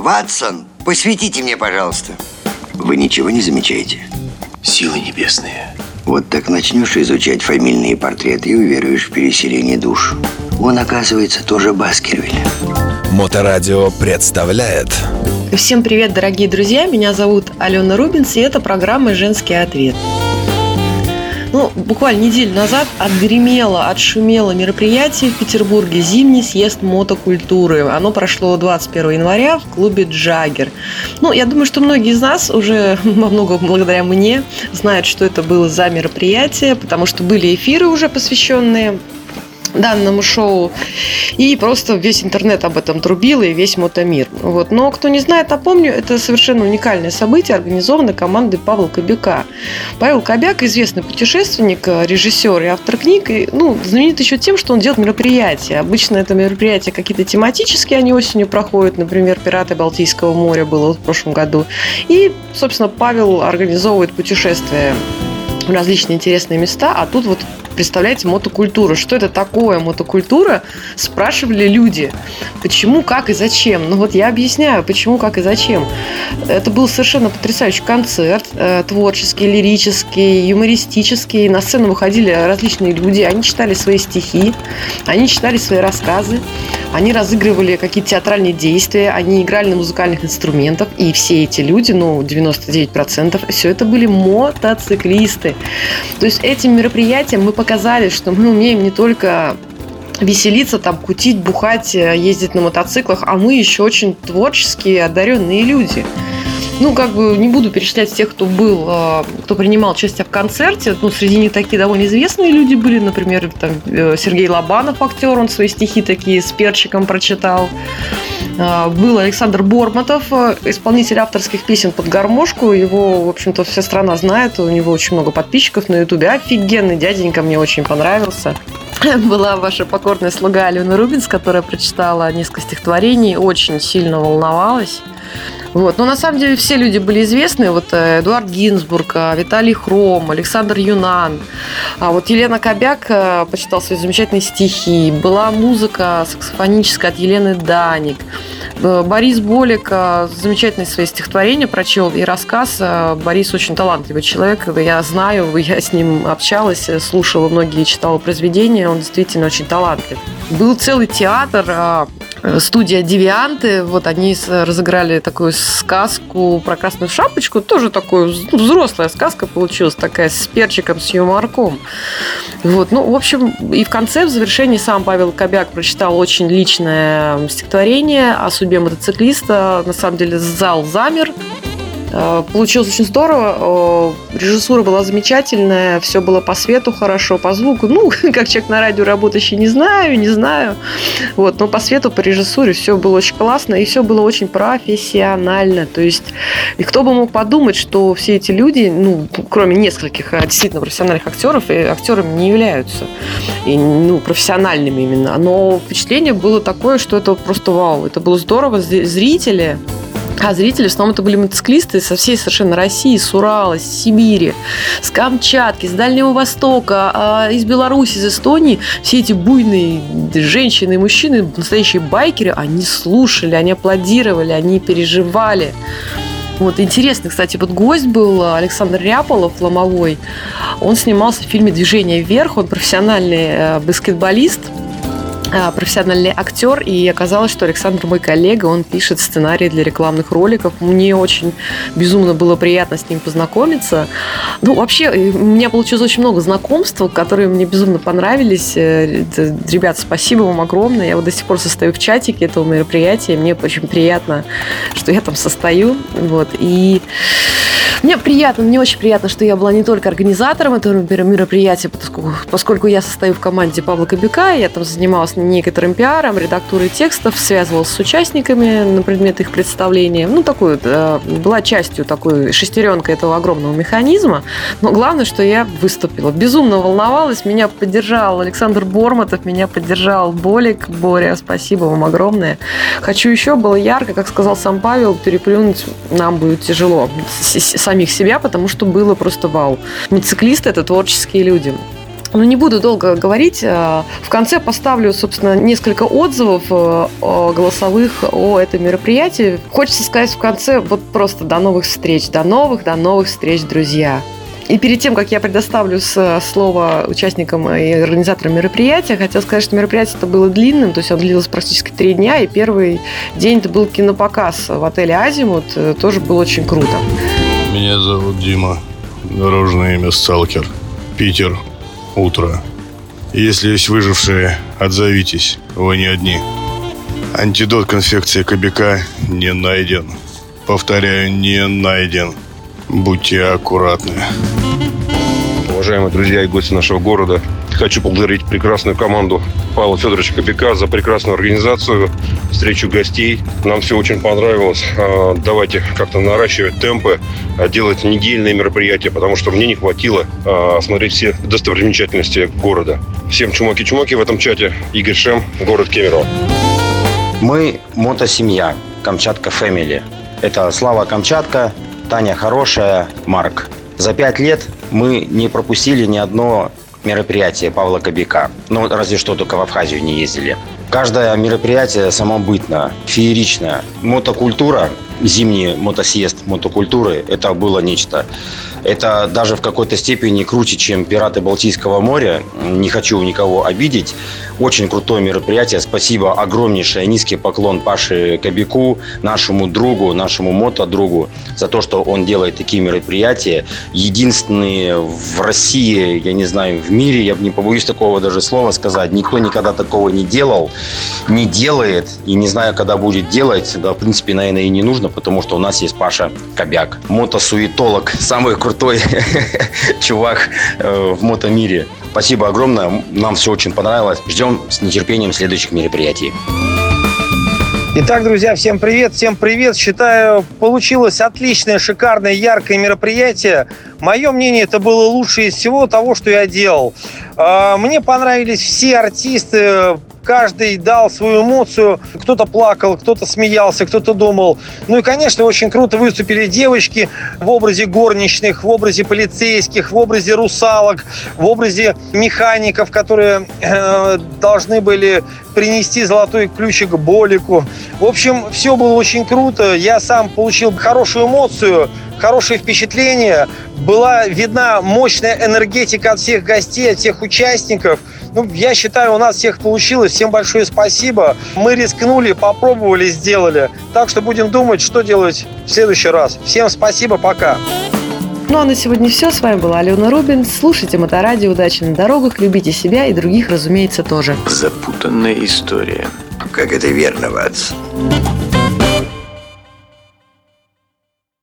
Ватсон, посветите мне, пожалуйста. Вы ничего не замечаете? Силы небесные. Вот так начнешь изучать фамильные портреты и уверуешь в переселение душ. Он, оказывается, тоже Баскервиль. Моторадио представляет Всем привет, дорогие друзья! Меня зовут Алена Рубинс, и это программа «Женский ответ». Ну, буквально неделю назад отгремело, отшумело мероприятие в Петербурге «Зимний съезд мотокультуры». Оно прошло 21 января в клубе «Джаггер». Ну, я думаю, что многие из нас уже во многом благодаря мне знают, что это было за мероприятие, потому что были эфиры уже посвященные данному шоу. И просто весь интернет об этом трубил, и весь мотомир. Вот. Но кто не знает, напомню, это совершенно уникальное событие, организованное командой Павла Кобяка. Павел Кобяк – известный путешественник, режиссер и автор книг. И, ну, знаменит еще тем, что он делает мероприятия. Обычно это мероприятия какие-то тематические, они осенью проходят. Например, «Пираты Балтийского моря» было в прошлом году. И, собственно, Павел организовывает путешествия в различные интересные места, а тут вот представляете, мотокультура. Что это такое мотокультура? Спрашивали люди. Почему, как и зачем? Ну вот я объясняю, почему, как и зачем. Это был совершенно потрясающий концерт, э, творческий, лирический, юмористический. На сцену выходили различные люди, они читали свои стихи, они читали свои рассказы, они разыгрывали какие-то театральные действия, они играли на музыкальных инструментах, и все эти люди, ну, 99%, все это были мотоциклисты. То есть этим мероприятием мы показали, что мы умеем не только веселиться, там, кутить, бухать, э, ездить на мотоциклах, а мы еще очень творческие, одаренные люди. Ну, как бы не буду перечислять всех, кто был, э, кто принимал участие в концерте. Ну, среди них такие довольно известные люди были. Например, там, э, Сергей Лобанов, актер, он свои стихи такие с перчиком прочитал. Был Александр Борматов, исполнитель авторских песен под гармошку. Его, в общем-то, вся страна знает. У него очень много подписчиков на Ютубе. Офигенный дяденька, мне очень понравился. была ваша покорная слуга Алена Рубинс, которая прочитала несколько стихотворений, очень сильно волновалась. Вот. Но на самом деле все люди были известны. Вот э, Эдуард Гинзбург, э, Виталий Хром, Александр Юнан. А вот Елена Кобяк э, почитал свои замечательные стихи. Была музыка саксофоническая от Елены Даник. Борис Болик замечательные свои стихотворения прочел и рассказ. Борис очень талантливый человек. Я знаю, я с ним общалась, слушала многие, читала произведения. Он действительно очень талантлив. Был целый театр студия «Девианты». Вот они разыграли такую сказку про красную шапочку. Тоже такую взрослая сказка получилась, такая с перчиком, с юморком. Вот, ну, в общем, и в конце, в завершении, сам Павел Кобяк прочитал очень личное стихотворение о судьбе мотоциклиста. На самом деле, зал замер. Э, получилось очень здорово. Режиссура была замечательная, все было по свету хорошо, по звуку. Ну, как человек на радио работающий, не знаю, не знаю. Вот, но по свету, по режиссуре все было очень классно, и все было очень профессионально. То есть, и кто бы мог подумать, что все эти люди, ну, кроме нескольких а, действительно профессиональных актеров, и актерами не являются. И, ну, профессиональными именно. Но впечатление было такое, что это просто вау. Это было здорово. Зрители а зрители в основном это были мотоциклисты со всей совершенно России, с Урала, с Сибири, с Камчатки, с Дальнего Востока, а из Беларуси, из Эстонии. Все эти буйные женщины и мужчины, настоящие байкеры, они слушали, они аплодировали, они переживали. Вот интересно, кстати, вот гость был Александр Ряполов, ломовой. Он снимался в фильме «Движение вверх». Он профессиональный э, баскетболист – профессиональный актер, и оказалось, что Александр мой коллега, он пишет сценарии для рекламных роликов. Мне очень безумно было приятно с ним познакомиться. Ну, вообще, э, у меня получилось очень много знакомств, которые мне безумно понравились. Э, ребят, спасибо вам огромное. Я вот до сих пор состою в чатике этого мероприятия. Мне очень приятно, что я там состою. Вот. И мне приятно, мне очень приятно, что я была не только организатором этого мероприятия, поскольку, поскольку я состою в команде Павла Кобяка, я там занималась некоторым пиаром, редактурой текстов, связывалась с участниками на предмет их представления. Ну, вот, э, была частью такой шестеренкой этого огромного механизма. Но главное, что я выступила. Безумно волновалась, меня поддержал Александр Борматов, меня поддержал Болик. Боря, спасибо вам огромное. Хочу еще, было ярко, как сказал сам Павел, переплюнуть нам будет тяжело самих себя, потому что было просто вау. Мотоциклисты – это творческие люди. Ну, не буду долго говорить. Э, в конце поставлю, собственно, несколько отзывов э, голосовых о этом мероприятии. Хочется сказать в конце вот просто до новых встреч, до новых, до новых встреч, друзья. И перед тем, как я предоставлю слово участникам и организаторам мероприятия, хотел сказать, что мероприятие это было длинным, то есть оно длилось практически три дня, и первый день это был кинопоказ в отеле «Азимут», э, тоже было очень круто. Меня зовут Дима, дорожное имя «Сталкер», Питер, утро. Если есть выжившие, отзовитесь, вы не одни. Антидот к инфекции кобяка не найден. Повторяю, не найден. Будьте аккуратны. Уважаемые друзья и гости нашего города, хочу поблагодарить прекрасную команду Павла Федоровича Кобяка за прекрасную организацию, встречу гостей. Нам все очень понравилось. А, давайте как-то наращивать темпы, а, делать недельные мероприятия, потому что мне не хватило а, осмотреть все достопримечательности города. Всем чумаки-чумаки в этом чате. Игорь Шем, город Кемерово. Мы мотосемья, Камчатка Фэмили. Это Слава Камчатка, Таня Хорошая, Марк. За пять лет мы не пропустили ни одно мероприятие Павла Кобяка. Ну, разве что только в Абхазию не ездили. Каждое мероприятие самобытно, феерично. Мотокультура, зимний мотосъезд мотокультуры – это было нечто. Это даже в какой-то степени круче, чем «Пираты Балтийского моря». Не хочу никого обидеть. Очень крутое мероприятие. Спасибо огромнейшее, низкий поклон Паше Кобяку, нашему другу, нашему мотодругу, за то, что он делает такие мероприятия. Единственные в России, я не знаю, в мире, я не побоюсь такого даже слова сказать, никто никогда такого не делал, не делает и не знаю, когда будет делать. Да, в принципе, наверное, и не нужно, потому что у нас есть Паша Кобяк. Мотосуетолог, самый крутой чувак э, в мотомире. Спасибо огромное. Нам все очень понравилось. Ждем с нетерпением следующих мероприятий. Итак, друзья, всем привет, всем привет. Считаю, получилось отличное, шикарное, яркое мероприятие. Мое мнение, это было лучшее из всего того, что я делал. А, мне понравились все артисты, каждый дал свою эмоцию. Кто-то плакал, кто-то смеялся, кто-то думал. Ну и, конечно, очень круто выступили девочки в образе горничных, в образе полицейских, в образе русалок, в образе механиков, которые э, должны были принести золотой ключик Болику. В общем, все было очень круто. Я сам получил хорошую эмоцию, хорошее впечатление. Была видна мощная энергетика от всех гостей, от всех участников – ну, я считаю, у нас всех получилось. Всем большое спасибо. Мы рискнули, попробовали, сделали. Так что будем думать, что делать в следующий раз. Всем спасибо, пока. Ну а на сегодня все. С вами была Алена Рубин. Слушайте Моторадио. Удачи на дорогах. Любите себя и других, разумеется, тоже. Запутанная история. Как это верно, Ватс?